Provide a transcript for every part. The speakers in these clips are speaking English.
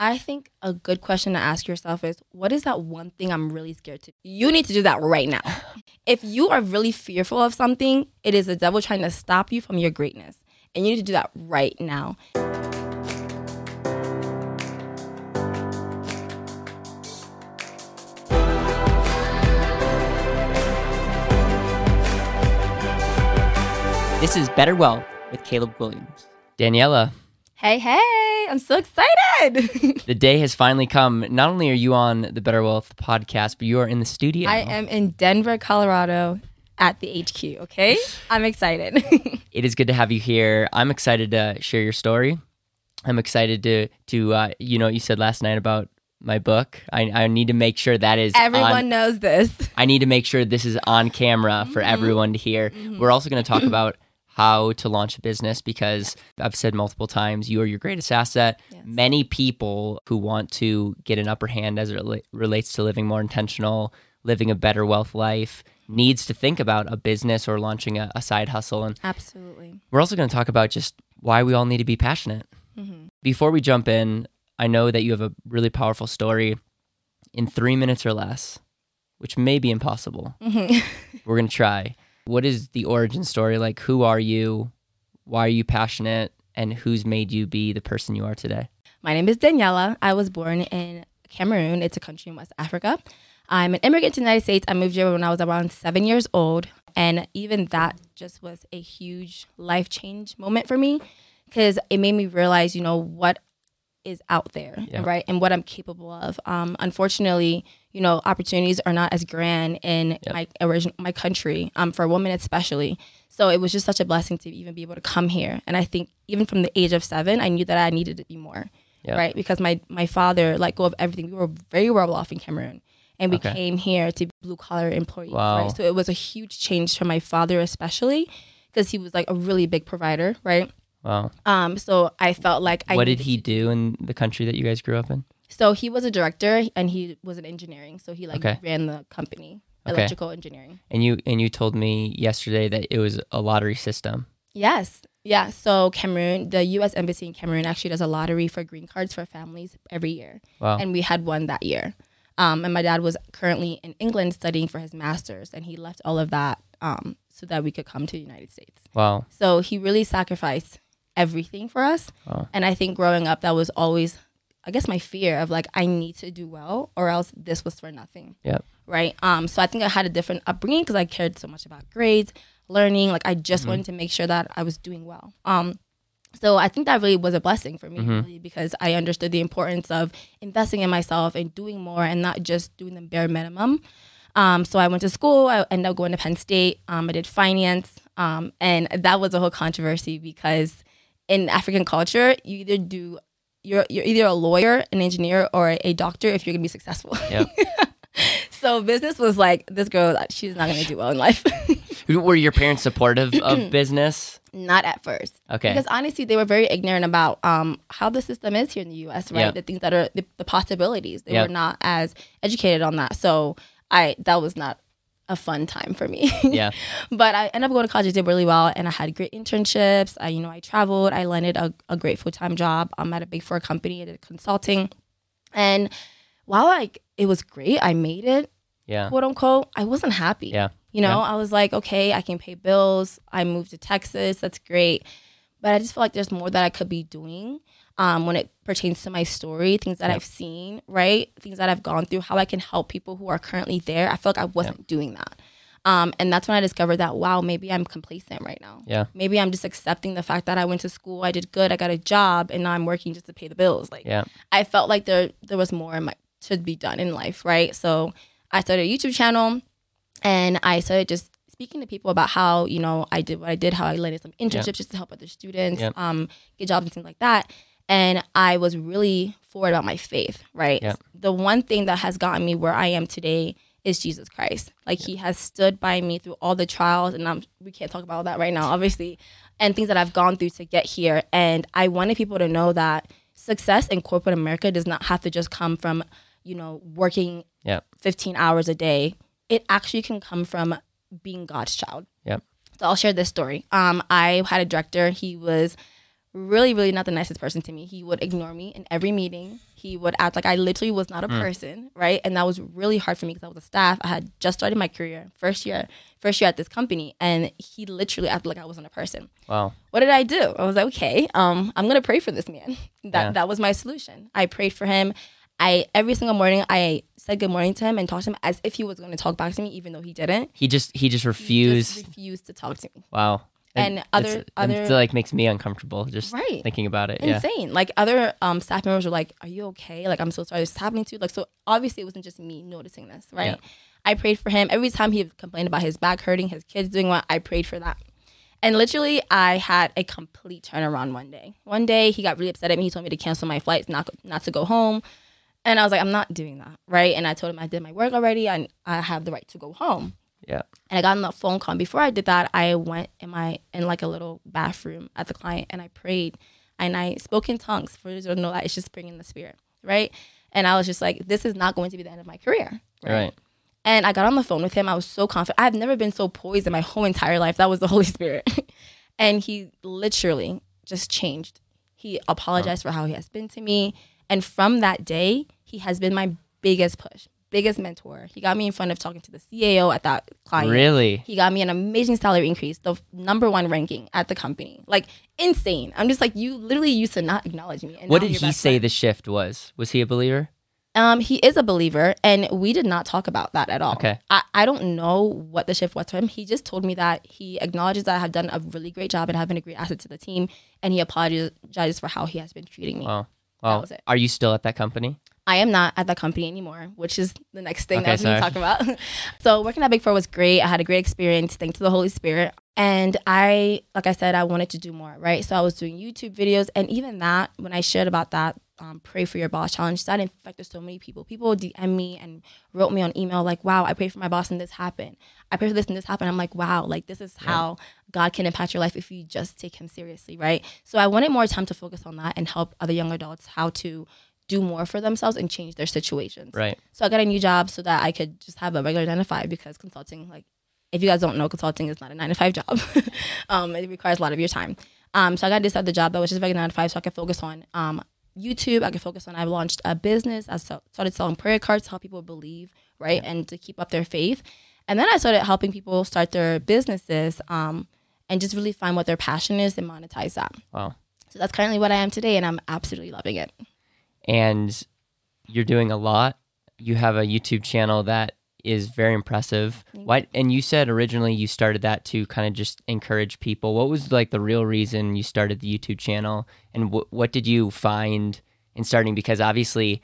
I think a good question to ask yourself is what is that one thing I'm really scared to? Do? You need to do that right now. if you are really fearful of something, it is the devil trying to stop you from your greatness. And you need to do that right now. This is Better Wealth with Caleb Guilliams. Daniela, Hey, hey, I'm so excited. the day has finally come. Not only are you on the Better Wealth podcast, but you are in the studio. I am in Denver, Colorado at the HQ, okay? I'm excited. It is good to have you here. I'm excited to share your story. I'm excited to to uh, you know what you said last night about my book. I, I need to make sure that is Everyone on, knows this. I need to make sure this is on camera for Mm-hmm. everyone to hear. We're also going to talk about how to launch a business because I've said multiple times you are your greatest asset. Yes. Many people who want to get an upper hand as it rela- relates to living more intentional, living a better wealth life, needs to think about a business or launching a, a side hustle. And Absolutely. we're also going to talk about just why we all need to be passionate. Mm-hmm. Before we jump in, I know that you have a really powerful story in three minutes or less, which may be impossible. Mm-hmm. We're going to try. What is the origin story? Like, who are you? Why are you passionate? And who's made you be the person you are today? My name is Daniela. I was born in Cameroon. It's a country in West Africa. I'm an immigrant to the United States. I moved here when I was around seven years old. And even that just was a huge life change moment for me because it made me realize, you know, what is out there, Yeah. right? And what I'm capable of. Um, unfortunately, you know, opportunities are not as grand in Yep. my origin, my country, um, for women especially. So it was just such a blessing to even be able to come here. And I think even from the age of seven, I knew that I needed to be more, Yeah. right? Because my my father let go of everything. We were very well off in Cameroon, and we Okay. came here to be blue collar employees, Wow. right? So it was a huge change for my father, especially because he was like a really big provider, right? Wow. Um, so I felt like I what did he do in the country that you guys grew up in? so he was a director and he was in engineering. So he like Okay. ran the company, Okay. electrical engineering. And you and you told me yesterday that it was a lottery system. Yes. Yeah. So Cameroon, the U.S. Embassy in Cameroon actually does a lottery for green cards for families every year, Wow. and we had one that year. Um, and my dad was currently in England studying for his master's, and he left all of that um, so that we could come to the United States. wow. So he really sacrificed everything for us. Wow. And I think growing up, that was always, I guess, my fear of like, I need to do well or else this was for nothing. Yep. Right. Um. So I think I had a different upbringing because I cared so much about grades, learning. Like I just wanted to make sure that I was doing well. Um. So I think that really was a blessing for me, really, because I understood the importance of investing in myself and doing more and not just doing the bare minimum. Um, so I went to school. I ended up going to Penn State. Um, I did finance, um, and that was a whole controversy because in African culture, you either do you're you're either a lawyer, an engineer, or a doctor if you're gonna be successful. Yep. so business was like this girl, she's not gonna do well in life. Were your parents supportive of business? not at first. Okay. Because honestly, they were very ignorant about um, how the system is here in the U.S. Right, Yeah. the things that are the, the possibilities. They Yeah. were not as educated on that. So I that was not a fun time for me. Yeah. but I ended up going to college. I did really well, and I had great internships. I, you know, I traveled. I landed a, a great full time job. I'm at a big four company. I did consulting, and while like it was great, I made it, Yeah. quote unquote. I wasn't happy. Yeah. You know, Yeah. I was like, okay, I can pay bills. I moved to Texas. That's great. But I just feel like there's more that I could be doing um, when it pertains to my story, things that Yeah. I've seen, right? Things that I've gone through, how I can help people who are currently there. I feel like I wasn't doing that. Um, and that's when I discovered that, wow, maybe I'm complacent right now. Yeah. Maybe I'm just accepting the fact that I went to school, I did good, I got a job, and now I'm working just to pay the bills. Like, Yeah. I felt like there there was more in my, to be done in life, right? So I started a YouTube channel, and I started just speaking to people about how you know I did what I did, how I landed some internships just to help other students, Yep. um, get jobs and things like that. And I was really forward about my faith, right? Yep. The one thing that has gotten me where I am today is Jesus Christ. Like He has stood by me through all the trials, and I'm, we can't talk about that right now, obviously, and things that I've gone through to get here. And I wanted people to know that success in corporate America does not have to just come from, you know, working Yep. 15 hours a day. It actually can come from being God's child. Yep. So I'll share this story. Um, I had a director. He was really, really not the nicest person to me. He would ignore me in every meeting. He would act like I literally was not a Mm. person, right? And that was really hard for me because I was a staff. I had just started my career, first year, first year at this company, and he literally acted like I wasn't a person. Wow. What did I do? I was like, okay, um, I'm gonna pray for this man. That Yeah. that was my solution. I prayed for him. I every single morning I said good morning to him and talked to him as if he was going to talk back to me, even though he didn't. He just he just He just refused. refused to talk to me. wow. And other- other- it like makes me uncomfortable just Right. thinking about it. Yeah. insane. Like other um, staff members were like, "Are you okay? Like I'm so sorry this is happening to you." Like so obviously it wasn't just me noticing this, right? Yeah. I prayed for him every time he complained about his back hurting, his kids doing what. I prayed for that, and literally I had a complete turnaround one day. One day he got really upset at me. He told me to cancel my flights, not not to go home, and I was like, "I'm not doing that, right?" And I told him I did my work already, and I have the right to go home. Yeah. And I got on the phone call. And before I did that, I went in my in like a little bathroom at the client and I prayed and I spoke in tongues for those who don't know that it's just bringing the spirit, right? And I was just like, this is not going to be the end of my career, Right. And I got on the phone with him. I was so confident. I've never been so poised in my whole entire life. That was the Holy Spirit. and he literally just changed. He apologized for how he has been to me. And from that day, he has been my biggest push, biggest mentor. He got me in front of talking to the CAO at that client. Really? He got me an amazing salary increase, the number one ranking at the company. Like insane. I'm just like, you literally used to not acknowledge me. What did he say friend. the shift was? Was he a believer? Um, he is a believer, and we did not talk about that at all. Okay. I, I don't know what the shift was for him. He just told me that he acknowledges that I have done a really great job and have been a great asset to the team, and he apologizes for how he has been treating me. Wow. Wow. was it. Are you still at that company? I am not at that company anymore, which is the next thing Okay, that I was going to talk about. so working at Big Four was great. I had a great experience thanks to the Holy Spirit. And I, like I said, I wanted to do more, right? So I was doing YouTube videos. And even that, when I shared about that, um, pray for your boss challenge, that infected so many people. People DM me and wrote me on email like, wow, I prayed for my boss and this happened. I prayed for this and this happened. I'm like, wow, like this is how God can impact your life if you just take him seriously, right? So I wanted more time to focus on that and help other young adults how to do more for themselves and change their situations. Right. So I got a new job so that I could just have a regular nine to five because consulting, like, if you guys don't know, consulting is not a nine to five job. um, it requires a lot of your time. Um, so I got this other job that was just regular nine to five, so I could focus on um, YouTube. I could focus on. I've launched a business. I started selling prayer cards to help people believe, right, and to keep up their faith. And then I started helping people start their businesses um, and just really find what their passion is and monetize that. Wow. So that's currently what I am today, and I'm absolutely loving it. And you're doing a lot. You have a YouTube channel that is very impressive. Why? And you said originally you started that to kind of just encourage people. What was like the real reason you started the YouTube channel, and wh- what did you find in starting? Because obviously,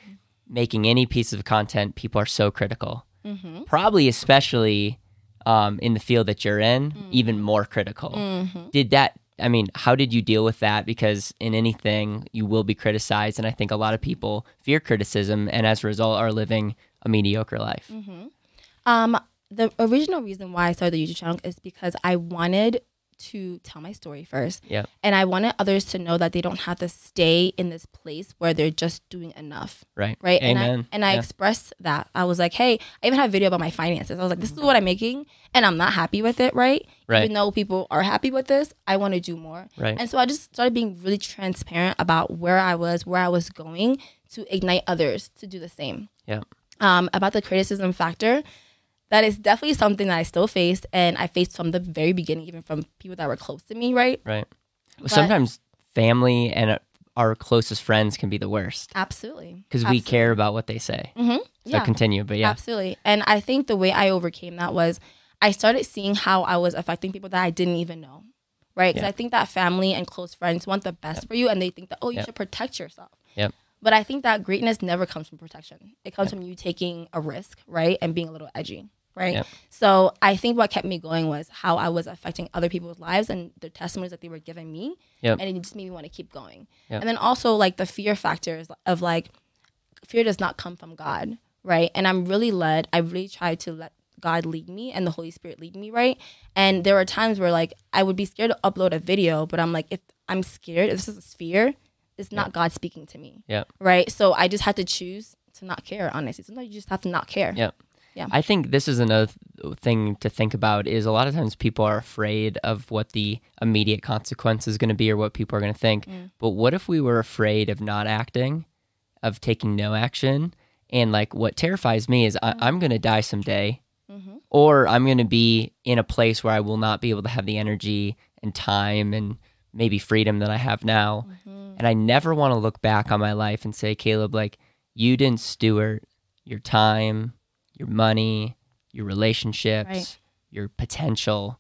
making any piece of content, people are so critical. Mm-hmm. Probably especially um, in the field that you're in, Mm. even more critical. Mm-hmm. Did that? I mean, how did you deal with that? Because in anything, you will be criticized, and I think a lot of people fear criticism, and as a result, are living a mediocre life. Mm-hmm. Um, the original reason why I started the YouTube channel is because I wanted to tell my story first. Yeah. And I wanted others to know that they don't have to stay in this place where they're just doing enough. Right. Right. And I and I Yeah. expressed that. I was like, hey, I even had a video about my finances. I was like, this is what I'm making and I'm not happy with it, right? Right. Even though people are happy with this, I want to do more. Right. And so I just started being really transparent about where I was, where I was going to ignite others to do the same. Yeah. Um, about the criticism factor, that is definitely something that I still faced, and I faced from the very beginning, even from people that were close to me, right? Right. But- Sometimes family and uh, our closest friends can be the worst Absolutely. because we care about what they say. hmm So Yeah. continue, but yeah, Absolutely. And I think the way I overcame that was I started seeing how I was affecting people that I didn't even know. Right? Because Yeah. I think that family and close friends want the best for you and they think that, oh, you Yep. should protect yourself. Yep. But I think that greatness never comes from protection. It comes from you taking a risk, right? And being a little edgy. Right. Yep. So I think what kept me going was how I was affecting other people's lives and the testimonies that they were giving me. Yep. And it just made me want to keep going. Yep. And then also like the fear factors of like fear does not come from God, right? And I'm really led. I really try to let God lead me and the Holy Spirit lead me, right? And there were times where like I would be scared to upload a video, but I'm like, if I'm scared, if this is fear, it's not God speaking to me, Yep. right? So I just had to choose to not care. Honestly, sometimes you just have to not care. Yep. Yeah. I think this is another th- thing to think about is a lot of times people are afraid of what the immediate consequence is going to be or what people are going to think. Mm. But what if we were afraid of not acting, of taking no action? And like what terrifies me is I- I'm going to die someday Mm-hmm. or I'm going to be in a place where I will not be able to have the energy and time and maybe freedom that I have now. Mm-hmm. And I never want to look back on my life and say, Caleb, like, you didn't steward your time, your money, your relationships, Right. your potential.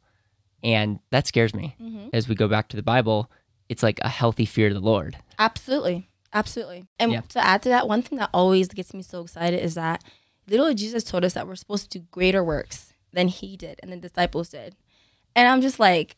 And that scares me. Mm-hmm. As we go back to the Bible, it's like a healthy fear of the Lord. Absolutely. Absolutely. And Yeah. to add to that, one thing that always gets me so excited is that little Jesus told us that we're supposed to do greater works than he did and the disciples did. And I'm just like,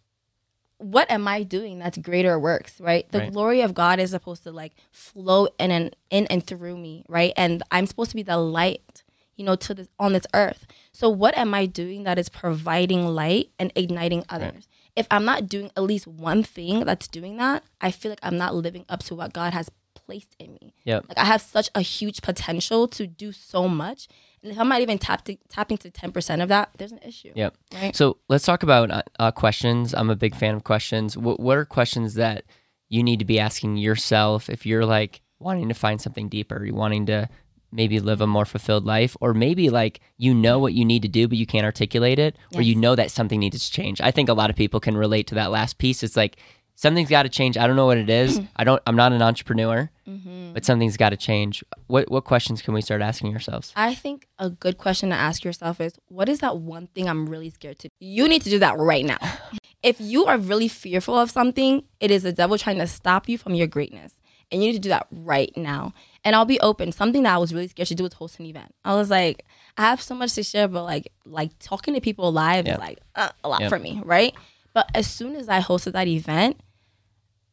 what am I doing that's greater works, right? The Right. glory of God is supposed to like flow in and in and through me, right? And I'm supposed to be the light, you know, to this on this earth. So what am I doing that is providing light and igniting others? If I'm not doing at least one thing that's doing that, I feel like I'm not living up to what God has placed in me. Yep. Like I have such a huge potential to do so much. And if I'm not even tap to, tapping to 10% of that, there's an issue. Yep. Right. So let's talk about uh, uh, questions. I'm a big fan of questions. What, what are questions that you need to be asking yourself if you're like wanting to find something deeper, you wanting to maybe live a more fulfilled life, or maybe like you know what you need to do but you can't articulate it, or you know that something needs to change. I think a lot of people can relate to that last piece. It's like something's got to change. I don't know what it is. I don't. I'm not an entrepreneur, Mm-hmm. but something's got to change. What what questions can we start asking ourselves? I think a good question to ask yourself is what is that one thing I'm really scared to do? You need to do that right now. if you are really fearful of something, it is the devil trying to stop you from your greatness. And you need to do that right now. And I'll be open. Something that I was really scared to do was host an event. I was like, I have so much to share, but like like talking to people live Yeah. is like uh, a lot Yeah. for me, right? But as soon as I hosted that event,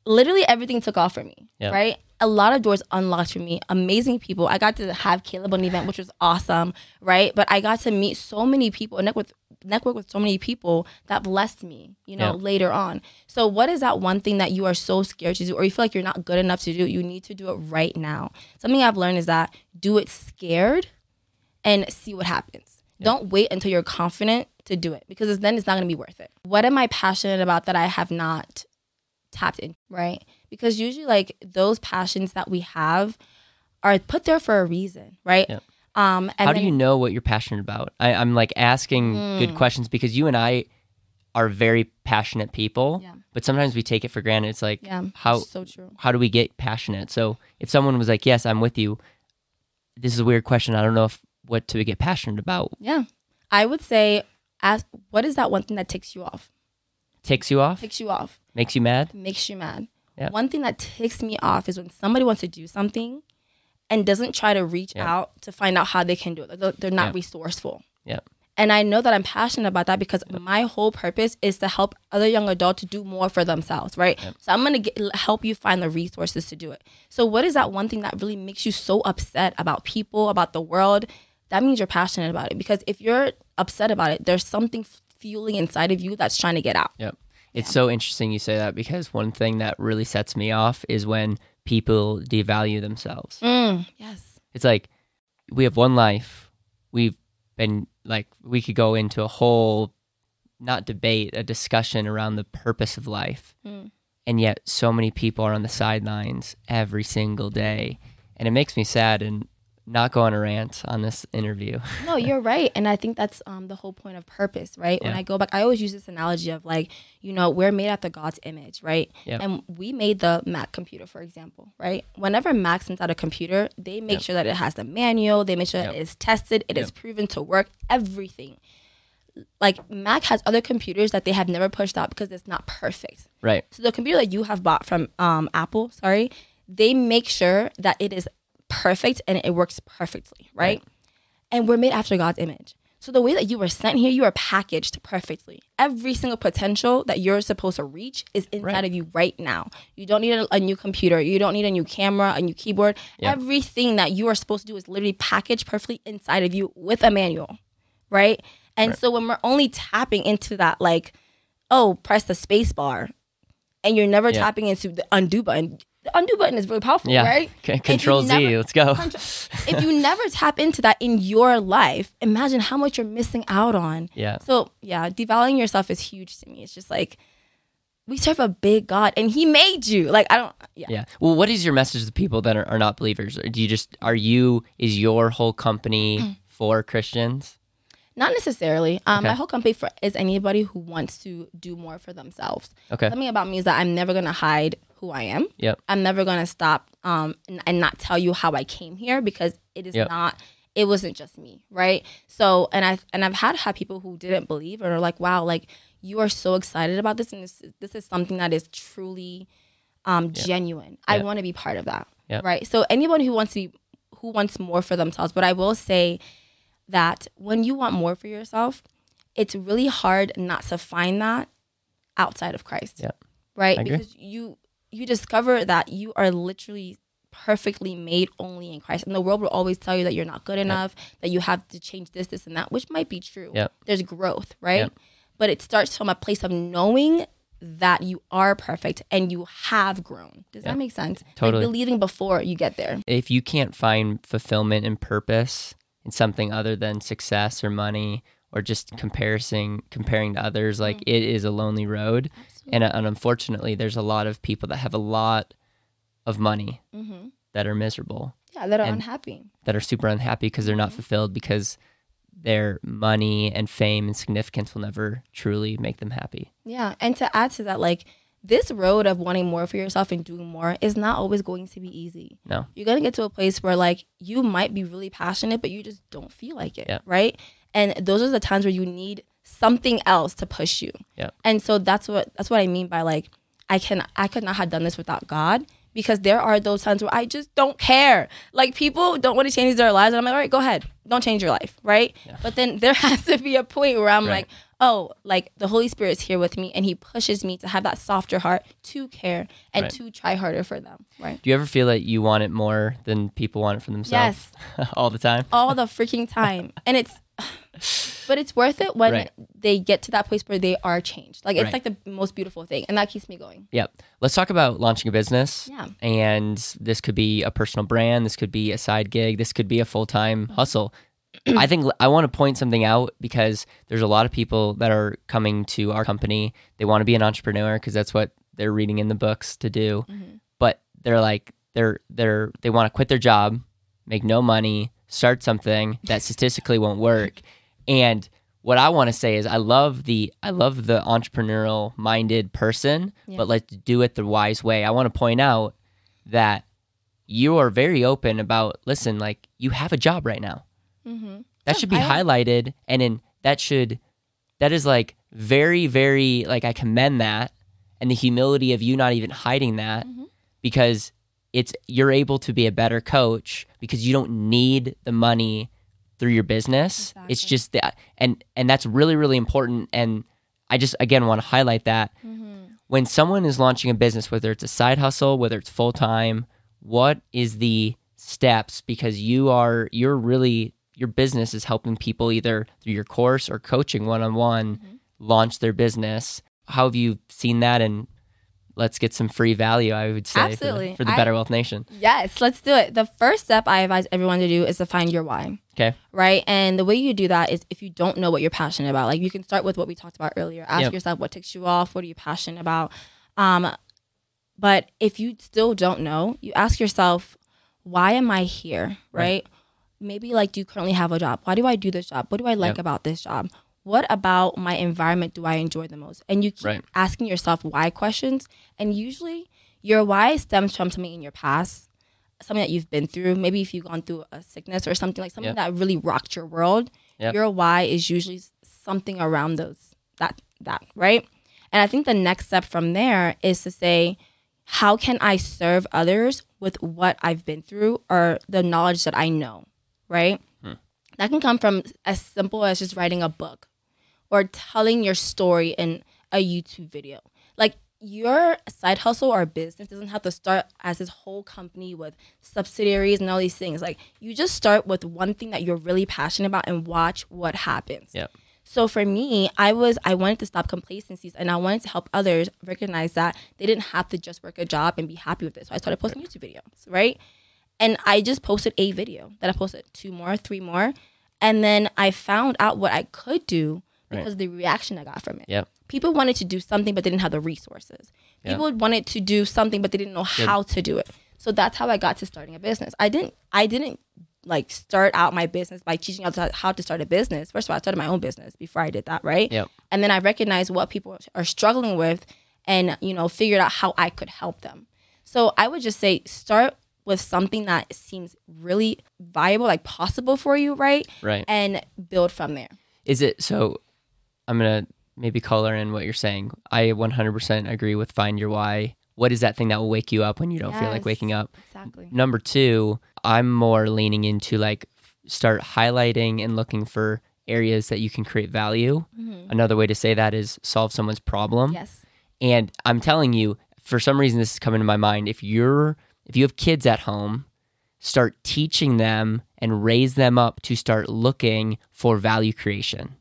literally everything took off for me, Yeah. right? A lot of doors unlocked for me. Amazing people. I got to have Caleb on the event, which was awesome, right? But I got to meet so many people, network with network with so many people that blessed me, you know, Yeah. later on. So what is that one thing that you are so scared to do or you feel like you're not good enough to do? You need to do it right now. Something I've learned is that do it scared and see what happens. Don't wait until you're confident to do it because then it's not going to be worth it. What am I passionate about that I have not tapped in, right? Because usually, like those passions that we have are put there for a reason, right? Yeah. Um, and How then, do you know what you're passionate about? I, I'm like asking Hmm. good questions because you and I are very passionate people, Yeah. but sometimes we take it for granted. It's like Yeah, how so true. how do we get passionate? So if someone was like, "Yes, I'm with you," this is a weird question. I don't know if what to get passionate about. Yeah, I would say, ask what is that one thing that ticks you off? Takes you off, Ticks you off, makes you mad. makes you mad. Yeah. One thing that ticks me off is when somebody wants to do something and doesn't try to reach Yeah. out to find out how they can do it. They're, they're not Yeah. resourceful. Yeah. And I know that I'm passionate about that because my whole purpose is to help other young adults to do more for themselves, right? So I'm gonna get, help you find the resources to do it. So what is that one thing that really makes you so upset about people, about the world? That means you're passionate about it because if you're upset about it, there's something fueling inside of you that's trying to get out. Yep. It's so interesting you say that because one thing that really sets me off is when people devalue themselves. Mm, yes. It's like we have one life. We've been like we could go into a whole not debate, a discussion around the purpose of life. Mm. And yet so many people are on the sidelines every single day. And it makes me sad and not go on a rant on this interview. No, you're right, and I think that's um, the whole point of purpose, right? When I go back, I always use this analogy of like, you know, we're made after God's image, right? Yep. And we made the Mac computer, for example, right? Whenever Mac sends out a computer, they make Yep. sure that it has the manual, they make sure Yep. it is tested, it is proven to work, everything. Like Mac has other computers that they have never pushed out because it's not perfect. right. So the computer that you have bought from um, Apple, sorry, they make sure that it is perfect and it works perfectly, right? Right. And we're made after God's image. So the way that you were sent here, you are packaged perfectly. Every single potential that you're supposed to reach is inside Right. of you right now. You don't need a, a new computer. You don't need a new camera, a new keyboard. Yep. Everything that you are supposed to do is literally packaged perfectly inside of you with a manual, right? And Right. so when we're only tapping into that, like, oh, press the space bar, and you're never Yeah. tapping into the undo button, the undo button is really powerful, Yeah. right? C- Control Z. never- Let's go. if you never tap into that in your life, imagine how much you're missing out on. Yeah. So yeah, devaluing yourself is huge to me. It's just like we serve a big God and He made you. Like I don't yeah. Yeah. Well, what is your message to people that are, are not believers? Or do you just are you is your whole company for Christians? Not necessarily. Um, Okay. My whole company for is anybody who wants to do more for themselves. Okay. Something about me is that I'm never gonna hide who I am. Yep. I'm never gonna stop um and, and not tell you how I came here because it is Yep. not it wasn't just me, right? So and I and I've had had people who didn't believe and are like, wow, like you are so excited about this and this is- this is something that is truly um genuine. I want to be part of that. Yep. Right. So anyone who wants to be who wants more for themselves, but I will say that when you want more for yourself, it's really hard not to find that outside of Christ. Yep. Right? Because you you discover that you are literally perfectly made only in Christ. And the world will always tell you that you're not good enough, that you have to change this, this, and that, which might be true. Yep. There's growth, right? Yep. But it starts from a place of knowing that you are perfect and you have grown. Does Yep. that make sense? Totally. Like believing before you get there. If you can't find fulfillment and purpose in something other than success or money or just comparison comparing to others, like mm. it is a lonely road. And, uh, and unfortunately, there's a lot of people that have a lot of money Mm-hmm. that are miserable, Yeah, that are unhappy. that are super unhappy because they're not fulfilled because their money and fame and significance will never truly make them happy. Yeah, and to add to that, like this road of wanting more for yourself and doing more is not always going to be easy. No. You're gonna get to a place where like you might be really passionate, but you just don't feel like it, Yeah. right? And those are the times where you need something else to push you. Yeah. And so that's what that's what I mean by like I can I could not have done this without God because there are those times where I just don't care. Like people don't want to change their lives, and I'm like, all right, go ahead, don't change your life, right? But then there has to be a point where I'm Right. like, oh, like the Holy Spirit's here with me, and He pushes me to have that softer heart to care and Right. to try harder for them, right? Do you ever feel that you want it more than people want it for themselves? Yes, all the time? all the freaking time. And it's but it's worth it when Right. they get to that place where they are changed. Like it's Right. like the most beautiful thing. And that keeps me going. Yep. Let's talk about launching a business. Yeah. And this could be a personal brand. This could be a side gig. This could be a full time mm-hmm. hustle. I think I want to point something out because there's a lot of people that are coming to our company. They want to be an entrepreneur because that's what they're reading in the books to do. Mm-hmm. But they're like they're they're they want to quit their job, make no money, start something that statistically won't work. And what I want to say is I love the I love the entrepreneurial minded person, Yeah. but let's do it the wise way. I want to point out that you are very open about listen, like you have a job right now. Mm-hmm. That should be I- highlighted and in that should that is like very very like I commend that and the humility of you not even hiding that Mhm. because it's you're able to be a better coach because you don't need the money through your business. It's just that and and that's really really important and I just again want to highlight that Mm-hmm. when someone is launching a business whether it's a side hustle, whether it's full-time, what is the steps because you are you're really your business is helping people either through your course or coaching one-on-one Mm-hmm. launch their business. How have you seen that and let's get some free value, I would say, for the- Absolutely. for the, I- Better Wealth Nation. Yes, let's do it. The first step I advise everyone to do is to find your why. Okay. Right. And the way you do that is if you don't know what you're passionate about, like you can start with what we talked about earlier. Ask Yep. yourself what ticks you off, what are you passionate about? Um, but if you still don't know, you ask yourself, why am I here? Right. Right. Maybe like, do you currently have a job? Why do I do this job? What do I like Yep. about this job? What about my environment do I enjoy the most? And you keep Right. asking yourself why questions. And usually your why stems from something in your past, something that you've been through. Maybe if you've gone through a sickness or something like something Yep. that really rocked your world, Yep. your why is usually something around those that that, right? And I think the next step from there is to say, how can I serve others with what I've been through or the knowledge that I know, right? Hmm. That can come from as simple as just writing a book or telling your story in a YouTube video. Like your side hustle or business doesn't have to start as this whole company with subsidiaries and all these things. Like you just start with one thing that you're really passionate about and watch what happens. Yep. So for me, I was I wanted to stop complacencies and I wanted to help others recognize that they didn't have to just work a job and be happy with it. So I started posting YouTube videos, right? And I just posted a video. Then I posted two more, three more. And then I found out what I could do because Right. the reaction I got from it. Yep. People wanted to do something but they didn't have the resources. Yeah. People wanted to do something but they didn't know Good. how to do it. So that's how I got to starting a business. I didn't I didn't like start out my business by teaching others how to start a business. First of all, I started my own business before I did that, right? Yep. And then I recognized what people are struggling with and, you know, figured out how I could help them. So I would just say start with something that seems really viable, like possible for you, right? Right. And build from there. Is it so? I'm gonna maybe color in what you're saying. I 100% agree with find your why. What is that thing that will wake you up when you don't feel like waking up? Exactly. Number two, I'm more leaning into like start highlighting and looking for areas that you can create value. Mm-hmm. Another way to say that is solve someone's problem. Yes. And I'm telling you, for some reason, this is coming to my mind. If you're, if you have kids at home, start teaching them and raise them up to start looking for value creation.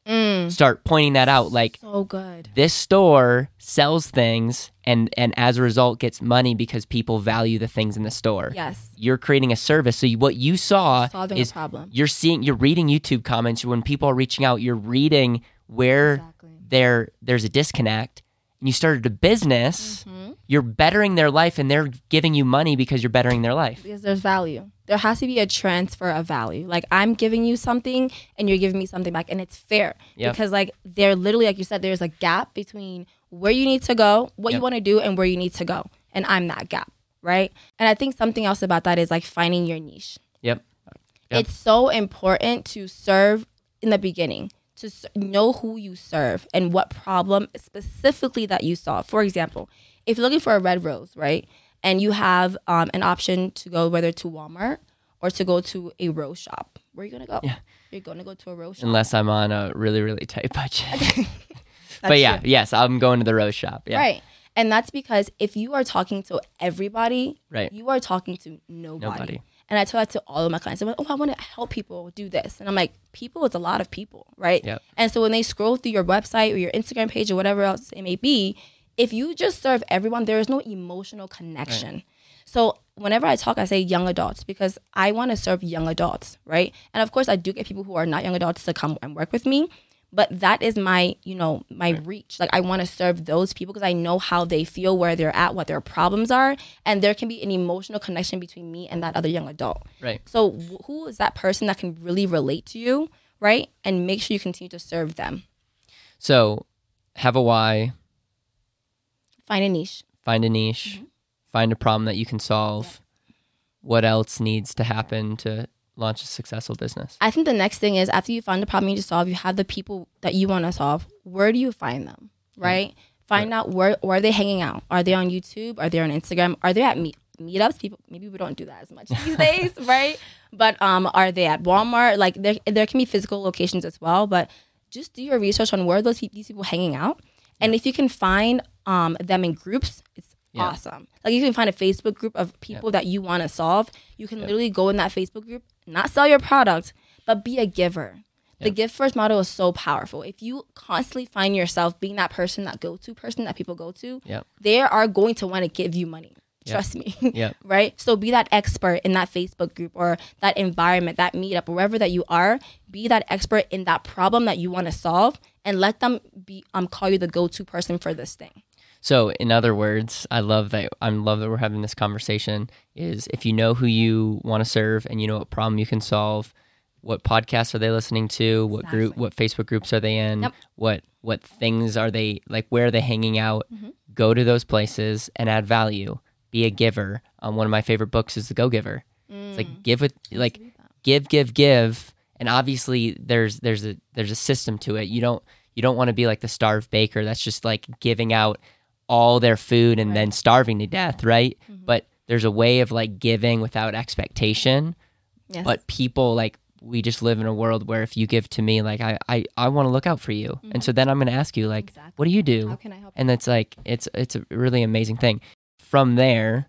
Start pointing that out. Like So good. this store sells things, and and as a result, gets money because people value the things in the store. Yes. You're creating a service. So you, what you saw Solving is a problem. you're seeing, you're reading YouTube comments when people are reaching out. You're reading where Exactly. there there's a disconnect and you started a business Mm-hmm. You're bettering their life and they're giving you money because you're bettering their life Because there's value. There has to be a transfer of value. Like I'm giving you something and you're giving me something back and it's fair. Yep. Because like they're literally like you said, there's a gap between where you need to go, what you want to do, and where you need to go. And I'm that gap. Right. And I think something else about that is like finding your niche. yep Yep. It's so important to serve in the beginning, to know who you serve and what problem specifically that you solve. For example, if you're looking for a red rose, right, and you have um, an option to go whether to Walmart or to go to a rose shop, where are you gonna go? Yeah. You're gonna go to a rose shop. unless i'm on a really really tight budget but yeah true. yes i'm going to the rose shop yeah Right. And that's because if you are talking to everybody, Right. you are talking to nobody. Nobody. And I tell that to all of my clients. I'm like, oh, I want to help people do this. And I'm like, people is a lot of people, right? Yep. And so when they scroll through your website or your Instagram page or whatever else it may be, if you just serve everyone, there is no emotional connection. So whenever I talk, I say young adults because I want to serve young adults, right? And of course, I do get people who are not young adults to come and work with me, but that is my, you know, my reach. Like I want to serve those people because I know how they feel, where they're at, what their problems are, and there can be an emotional connection between me and that other young adult. right So who is that person that can really relate to you, right? And make sure you continue to serve them. so have a why Find a niche. find a niche Mm-hmm. find a problem that you can solve what else needs to happen to launch a successful business I think the next thing is after you find the problem you need to solve, you have the people that you want to solve. Where do you find them? Right? Find out where where are they hanging out? Are they on YouTube? Are they on Instagram? Are they at meet meetups? People maybe we don't do that as much these days, right? But um, are they at Walmart? Like there there can be physical locations as well, but just do your research on where those pe- these people hanging out, and if you can find um them in groups, it's Yeah. awesome. Like you can find a Facebook group of people that you want to solve. You can literally go in that Facebook group, not sell your product, but be a giver. The give first model is so powerful. If you constantly find yourself being that person, that go to person that people go to, Yep. they are going to want to give you money. Trust me. Yep. right? So be that expert in that Facebook group or that environment, that meetup, wherever that you are. Be that expert in that problem that you want to solve, and let them be um call you the go to person for this thing. So, in other words, I love that. I love that we're having this conversation. Is if you know who you want to serve and you know what problem you can solve, what podcasts are they listening to? What group? What Facebook groups are they in? Yep. What what things are they like? Where are they hanging out? Mm-hmm. Go to those places and add value. Be a giver. Um, one of my favorite books is The Go Giver. It's Mm. like give with like give give give and obviously there's there's a there's a system to it you don't you don't want to be like the starved baker that's just like giving out all their food and then starving to death right Mm-hmm. but there's a way of like giving without expectation Yes. but people like we just live in a world where if you give to me like i i, I want to look out for you and so then i'm going to ask you like Mm-hmm. Exactly. what do you do how can I help? and it's like it's it's a really amazing thing from there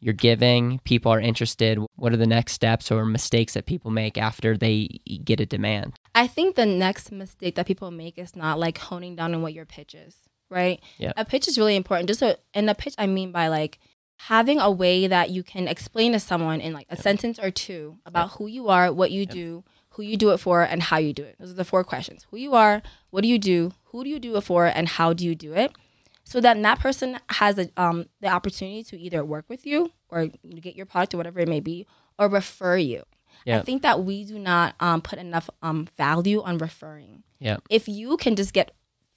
you're giving people are interested what are the next steps or mistakes that people make after they get a demand I think the next mistake that people make is not like honing down on what your pitch is, right? Yeah. A pitch is really important. Just a, and a pitch, I mean by like having a way that you can explain to someone in like a sentence or two about who you are, what you do, who you do it for, and how you do it. Those are the four questions: who you are, what do you do, who do you do it for, and how do you do it. So that that person has a, um, the opportunity to either work with you or get your product or whatever it may be, or refer you. I think that we do not um, put enough um, value on referring. Yeah. If you can just get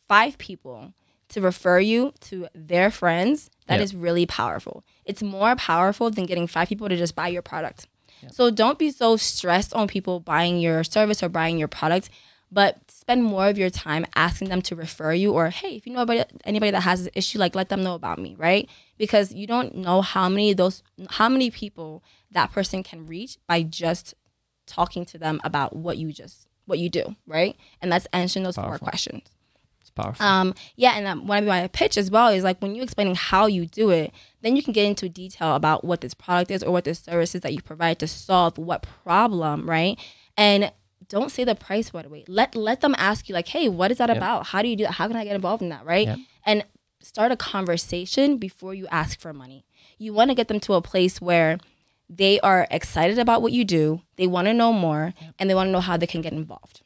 five people to refer you to their friends, that Yeah. is really powerful. It's more powerful than getting five people to just buy your product. So don't be so stressed on people buying your service or buying your product, but spend more of your time asking them to refer you or hey, if you know anybody, anybody that has this issue, like let them know about me, right? Because you don't know how many of those how many people that person can reach by just talking to them about what you just what you do, right? And that's answering those four questions. Powerful. Um, yeah, and um, what I mean by a pitch as well is like when you're explaining how you do it, then you can get into detail about what this product is or what the services that you provide to solve what problem, right? And don't say the price right away. Let let them ask you like, hey, what is that Yep. about? How do you do that? How can I get involved in that, right? Yep. And start a conversation before you ask for money. You want to get them to a place where they are excited about what you do, they want to know more, and they want to know how they can get involved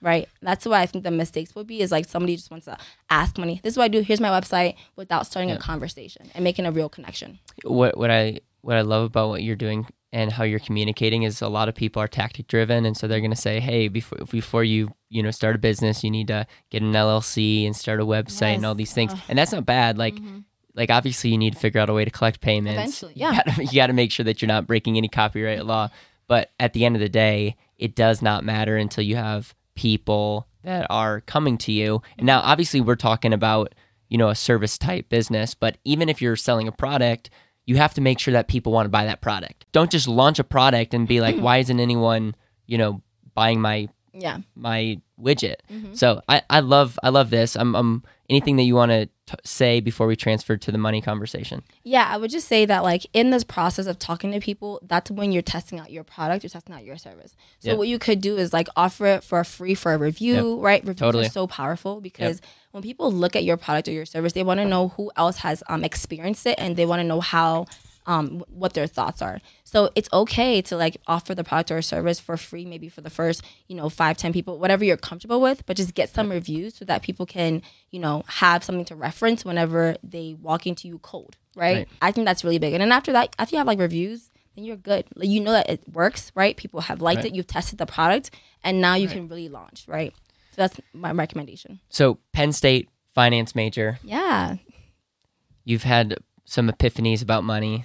right? That's why I think the mistakes would be is like somebody just wants to ask money. This is what I do. Here's my website without starting Yeah. a conversation and making a real connection. what what I what I love about what you're doing and how you're communicating is a lot of people are tactic driven and so they're going to say hey before before you you know start a business you need to get an LLC and start a website and all these things Ugh. and that's not bad like Mhm. like obviously you need to figure out a way to collect payments Eventually, You yeah. gotta- you got to make sure that you're not breaking any copyright law but at the end of the day it does not matter until you have people that are coming to you and now obviously we're talking about you know a service type business but even if you're selling a product you have to make sure that people want to buy that product don't just launch a product and be like why isn't anyone you know buying my Yeah. my widget Mhm. so I, I love i love this i'm, I'm anything that you want to say before we transfer to the money conversation Yeah, I would just say that like in this process of talking to people, that's when you're testing out your product, you're testing out your service. So Yep. what you could do is like offer it for free for a review, right? Reviews Totally. are so powerful because when people look at your product or your service, they want to know who else has um, experienced it and they want to know how um, what their thoughts are. So it's okay to like offer the product or service for free, maybe for the first, you know, five, ten people, whatever you're comfortable with, but just get some reviews so that people can, you know, have something to reference whenever they walk into you cold, right? Right. I think that's really big. And then after that, after you have like reviews, then you're good. Like you know that it works, right? People have liked Right. it, you've tested the product, and now you Right. can really launch, right? So that's my recommendation. so penn state finance major Yeah, you've had some epiphanies about money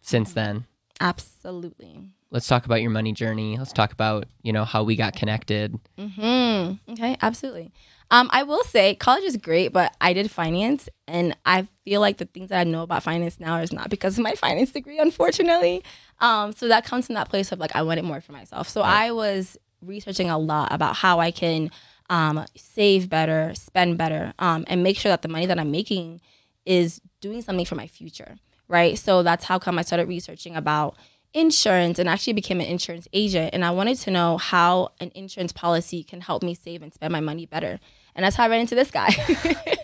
since then absolutely. let's talk about your money journey let's talk about you know how we got connected Hmm. Okay. Absolutely. Um, I will say college is great, but I did finance, and I feel like the things that I know about finance now is not because of my finance degree, unfortunately. Um, so that comes from that place of like I wanted more for myself. So Right. I was researching a lot about how I can um, save better, spend better, um, and make sure that the money that I'm making is doing something for my future. Right. So that's how come I started researching about insurance and actually became an insurance agent. And i wanted to know how an insurance policy can help me save and spend my money better. And that's how i ran into this guy.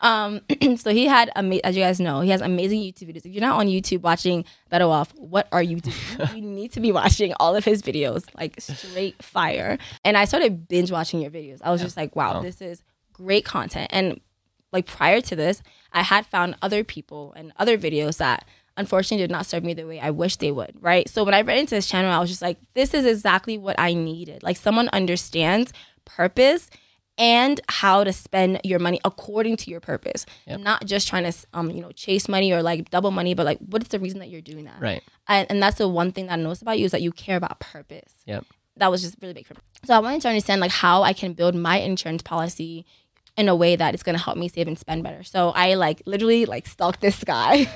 Um, so he had ama- as you guys know he has amazing youtube videos. If you're not on youtube watching Better Wealth what are you doing? You need to be watching all of his videos like straight fire. And i started binge watching your videos. I was just like wow Wow. this is great content. And like prior to this, I had found other people and other videos that unfortunately did not serve me the way I wish they would, right? So when I read into this channel, I was just like, this is exactly what I needed. Like someone understands purpose and how to spend your money according to your purpose. Yep. Not just trying to um, you know, chase money or like double money, but like what is the reason that you're doing that? right And, and that's the one thing that I noticed about you is that you care about purpose yep that was just really big for me. So I wanted to understand like how I can build my insurance policy in a way that it's gonna help me save and spend better. So I like literally like stalked this guy.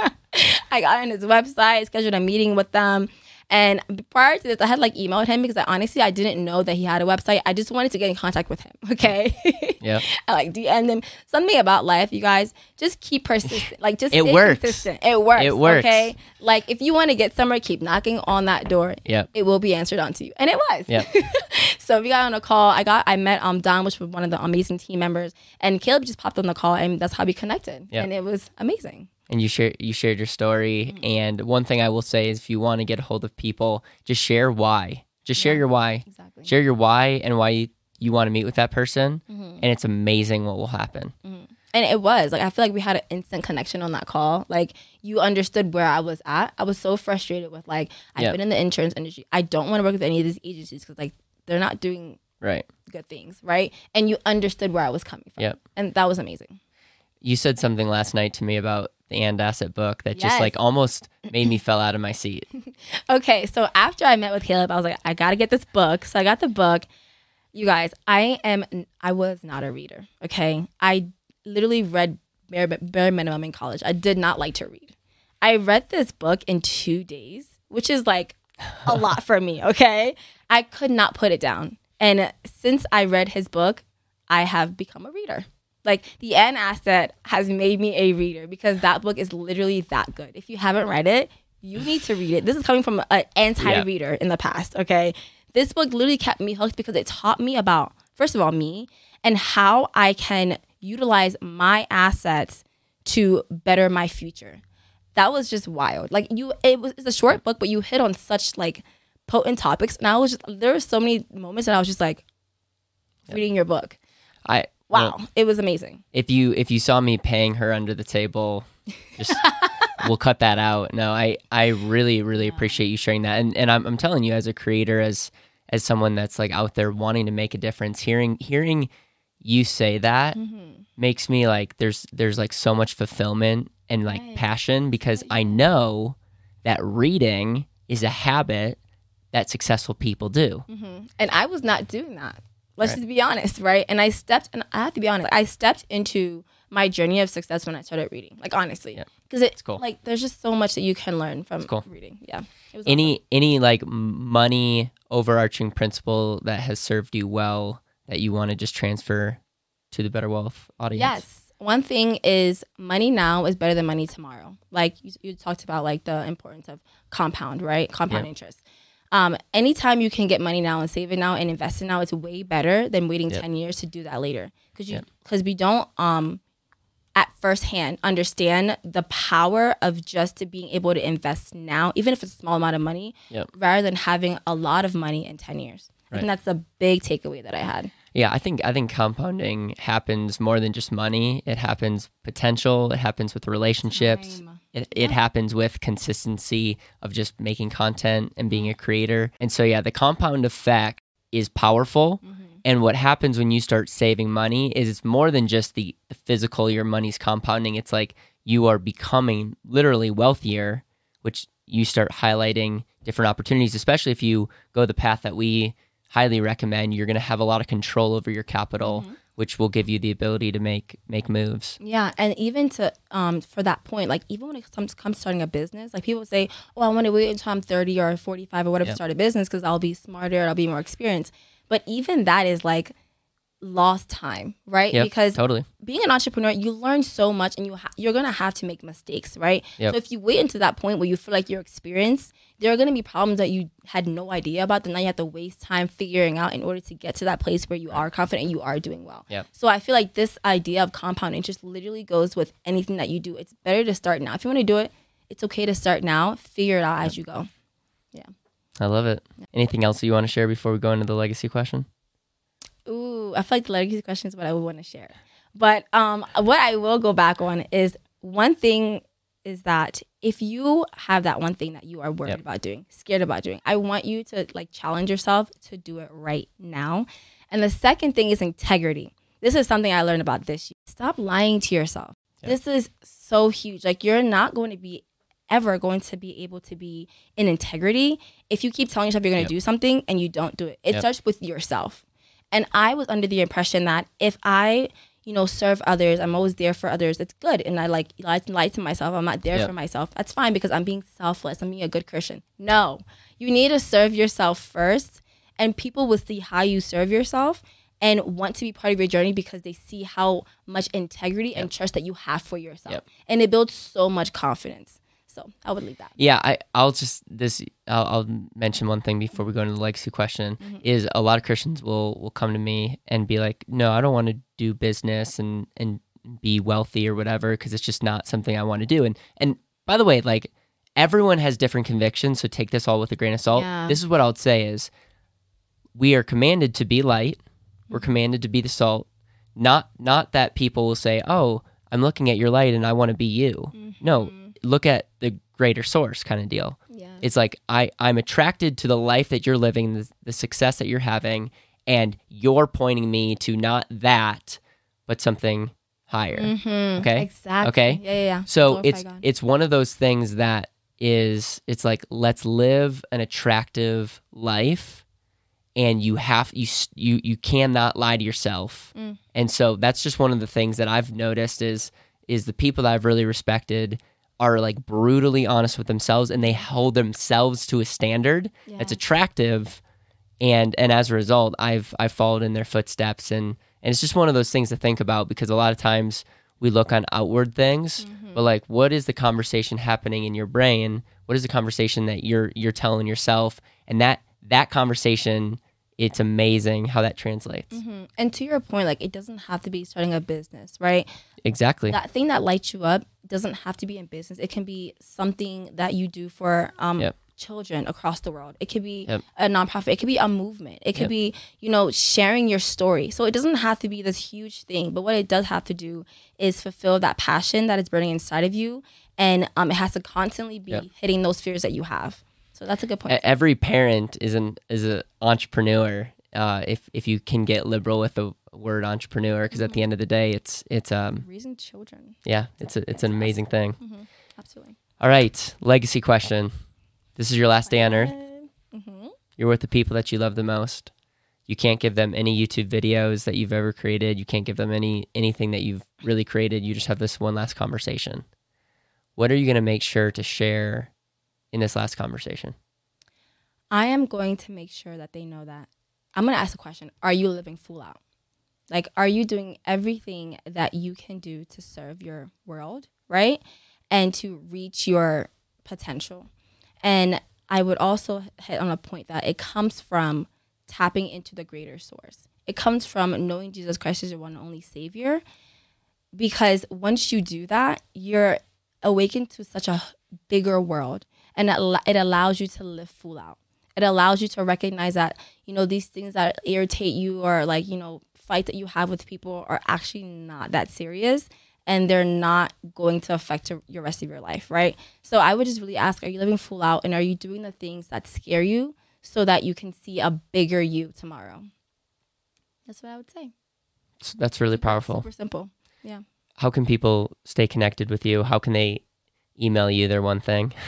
I got on his website, scheduled a meeting with them, And prior to this, I had like emailed him because I honestly I didn't know that he had a website. I just wanted to get in contact with him. Okay. Yeah. I like DM'd him. Something about life, you guys, just keep persistent. Like just It stay works. consistent. It works. It works. Okay. Like if you want to get somewhere, keep knocking on that door. Yep. It will be answered onto you. And it was. Yep. so we got on a call. I got I met um Don, which was one of the amazing team members, and Caleb just popped on the call and that's how we connected. Yep. And it was amazing. And you share you shared your story. Mm-hmm. And one thing I will say is, if you want to get a hold of people, just share why. Just share Yeah. your why. Exactly. Share your why and why you, you want to meet with that person, Mm-hmm. and it's amazing what will happen. And it was like I feel like we had an instant connection on that call. Like you understood where I was at. I was so frustrated with like I've Yeah. been in the insurance industry. I don't want to work with any of these agencies because like they're not doing Right. good things, right? And you understood where I was coming from. Yep. And that was amazing. You said something last night to me about the AND Asset book that just like almost made me fell out of my seat. Okay, so after I met with Caleb, I was like, I gotta get this book. So I got the book. You guys, I am I was not a reader. Okay, I literally read bare, bare minimum in college. I did not like to read. I read this book in two days, which is like a lot for me. Okay, I could not put it down. And since I read his book, I have become a reader. Like the AND Asset has made me a reader because that book is literally that good. If you haven't read it, you need to read it. This is coming from an anti-reader in the past. Okay, this book literally kept me hooked because it taught me about first of all me and how I can utilize my assets to better my future. That was just wild. Like you, it was it's a short book, but you hit on such like potent topics, and I was just there were so many moments that I was just like reading your book. I Wow, well, it was amazing. if you if you saw me paying her under the table, just we'll cut that out. No, I I really really appreciate you sharing that, and and I'm I'm telling you as a creator, as as someone that's like out there wanting to make a difference, hearing hearing you say that Mm-hmm. makes me like there's there's like so much fulfillment and like Right. passion because I know that reading is a habit that successful people do. And I was not doing that. Let's Right. just be honest, right? And I stepped, and I have to be honest, I stepped into my journey of success when I started reading. Like honestly, Yeah. because it's cool. like there's just so much that you can learn from cool. reading. Yeah. It any any like money overarching principle that has served you well that you want to just transfer to the better wealth audience Yes. One thing is money now is better than money tomorrow. Like you, you talked about like the importance of compound, right? Compound Yeah. interest. Um, anytime you can get money now and save it now and invest it now, it's way better than waiting Yep. 10 years to do that later. Cause you, Yep. cause we don't, um, at first hand understand the power of just being able to invest now, even if it's a small amount of money, Yep. rather than having a lot of money in 10 years. I Right. think that's a big takeaway that I had. yeah i think i think compounding happens more than just money it happens potential it happens with relationships Time. It, it happens with consistency of just making content and being a creator. And so yeah the compound effect is powerful. Mm-hmm. And what happens when you start saving money is it's more than just the physical your money's compounding. It's like you are becoming literally wealthier which you start highlighting different opportunities especially if you go the path that we highly recommend you're going to have a lot of control over your capital which will give you the ability to make make moves Yeah, and even to um for that point, like even when it comes comes to starting a business, like people say, "Oh, I want to wait until I'm 30 or 45 or whatever Yep. to start a business because I'll be smarter, I'll be more experienced." But even that is like lost time, right? Yep, because totally being an entrepreneur, you learn so much, and you ha- you're gonna have to make mistakes, right? Yep. So if you wait until that point where you feel like you're experienced, there are gonna be problems that you had no idea about. That now you have to waste time figuring out in order to get to that place where you are confident you are doing well. Yep. So I feel like this idea of compound interest literally goes with anything that you do. It's better to start now. If you want to do it, it's okay to start now. Figure it out as you go. Yeah. I love it anything else that you want to share before we go into the legacy question Ooh, I feel like the legacy question is what I would want to share. But um, what I will go back on is one thing is that if you have that one thing that you are worried Yep. about doing, scared about doing, I want you to like challenge yourself to do it right now. And the second thing is integrity. This is something I learned about this year. Stop lying to yourself. Yep. This is so huge. Like you're not going to be ever going to be able to be in integrity if you keep telling yourself you're going to Yep. do something and you don't do it. It starts with yourself. And I was under the impression that if I, you know, serve others, I'm always there for others. It's good. And I like lie, lie to myself. I'm not there Yep. for myself. That's fine because I'm being selfless. I'm being a good Christian. No, You need to serve yourself first, and people will see how you serve yourself and want to be part of your journey because they see how much integrity and trust that you have for yourself. Yep. And it builds so much confidence. So I would leave that. Yeah, I I'll just this I'll, I'll mention one thing before we go into the legacy question Mm-hmm. is a lot of Christians will will come to me and be like, no, I don't want to do business and and be wealthy or whatever because it's just not something I want to do. And and by the way, like everyone has different convictions, so take this all with a grain of salt. Yeah. This is what I would say is we are commanded to be light. We're Mm-hmm. commanded to be the salt. Not not that people will say, "Oh, I'm looking at your light and I want to be you." No, look at the greater source kind of deal. Yeah. It's like I I'm attracted to the life that you're living, the, the success that you're having, and you're pointing me to not that, but something higher. Mhm. Okay. Exactly. Okay. Yeah, yeah, yeah. So Glorify it's God. it's one of those things that is it's like let's live an attractive life and you have you you you cannot lie to yourself. Mm. And so that's just one of the things that I've noticed is is the people that I've really respected are like brutally honest with themselves and they hold themselves to a standard that's attractive. And and as a result I've I've followed in their footsteps. And and it's just one of those things to think about because a lot of times we look on outward things Mm-hmm. but like what is the conversation happening in your brain? What is the conversation that you're you're telling yourself? And that that conversation it's amazing how that translates Mhm. And to your point, like it doesn't have to be starting a business, right? exactly That thing that lights you up doesn't have to be in business. It can be something that you do for um, Yep. children across the world. It could be Yep. a nonprofit. It could be a movement. It could Yep. be, you know, sharing your story. So it doesn't have to be this huge thing. But what it does have to do is fulfill that passion that is burning inside of you. And um, it has to constantly be Yep. hitting those fears that you have. So that's a good point. Every parent is an is an entrepreneur uh, if if you can get liberal with the word entrepreneur because at the end of the day it's it's um Raising children. yeah it's a, it's an amazing thing Absolutely. all right legacy question this is your last day on earth Mm-hmm. You're with the people that you love the most. You can't give them any YouTube videos that you've ever created. You can't give them any anything that you've really created. You just have this one last conversation. What are you going to make sure to share in this last conversation? I am going to make sure that they know that I'm going to ask a question. Are you living full out? Like, are you doing everything that you can do to serve your world, right? And to reach your potential. And I would also hit on a point that it comes from tapping into the greater source. It comes from knowing Jesus Christ is your one and only Savior. Because once you do that, you're awakened to such a bigger world and it, it allows you to live full out. It allows you to recognize that, you know, these things that irritate you or like, you know, fight that you have with people are actually not that serious and they're not going to affect your- your rest of your life, right? So I would just really ask, are you living full out and are you doing the things that scare you so that you can see a bigger you tomorrow? That's what I would say. That's really powerful. Super simple. Yeah. How can people stay connected with you? How can they email you their one thing?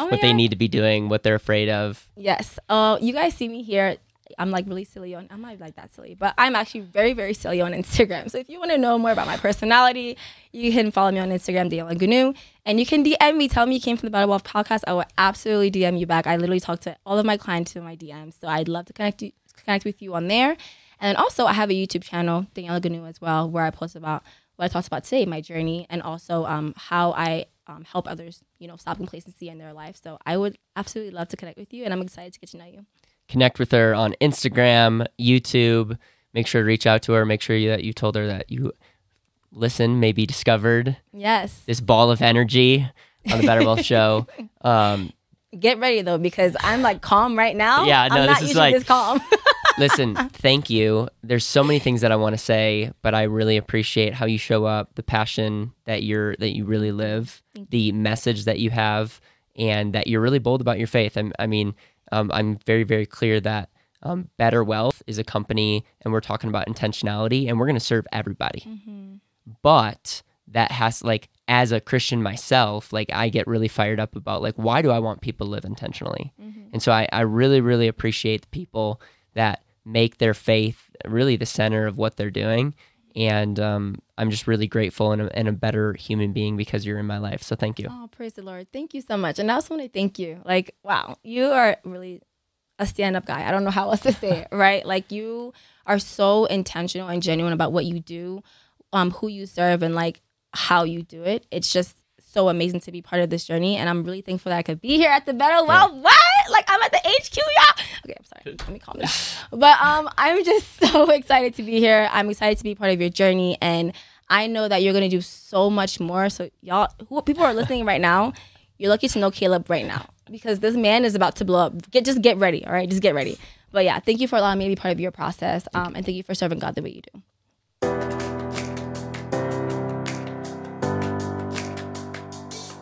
Oh, what they need to be doing, what they're afraid of? Yes. Uh, you guys see me here. I'm like really silly on. I'm not like that silly, but I'm actually very, very silly on Instagram. So if you want to know more about my personality, you can follow me on Instagram, Dale Gunu, and you can DM me. Tell me you came from the Better Wealth podcast. I will absolutely DM you back. I literally talk to all of my clients in my DMs, so I'd love to connect you, connect with you on there. And also, I have a YouTube channel, Daniela Ganu, as well, where I post about what I talked about today, my journey, and also um, how I um, help others, you know, stop complacency in their life. So I would absolutely love to connect with you, and I'm excited to get to know you. Connect with her on Instagram, YouTube. Make sure to reach out to her. Make sure you, that you told her that you listen, maybe discovered Yes. this ball of energy on the Better Wealth Show. Um, Get ready though, because I'm like calm right now. Yeah, no, I'm this not is usually like- this calm. listen, thank you. There's so many things that I want to say, but I really appreciate how you show up, the passion that you're that you really live, the message that you have, and that you're really bold about your faith. I'm, I mean, um, I'm very very clear that um, Better Wealth is a company, and we're talking about intentionality, and we're going to serve everybody. But that has like as a Christian myself, like I get really fired up about like why do I want people to live intentionally? And so I, I really, really appreciate the people that make their faith really the center of what they're doing And um, I'm just really grateful and a, and a better human being because you're in my life. So thank you. Oh, praise the Lord. Thank you so much. And I also want to thank you. Like, wow, you are really a stand up guy. I don't know how else to say it, right? Like, you are so intentional and genuine about what you do, um, who you serve, and like how you do it. It's just so amazing to be part of this journey. And I'm really thankful that I could be here at the Better Wealth. Yeah. Like I'm at the HQ, y'all. Okay, I'm sorry. Let me calm down. But um, I'm just so excited to be here. I'm excited to be part of your journey, and I know that you're gonna do so much more. So y'all, who people are listening right now, you're lucky to know Caleb right now because this man is about to blow up. Get just get ready, all right? Just get ready. But yeah, thank you for allowing me to be part of your process, um, and thank you for serving God the way you do.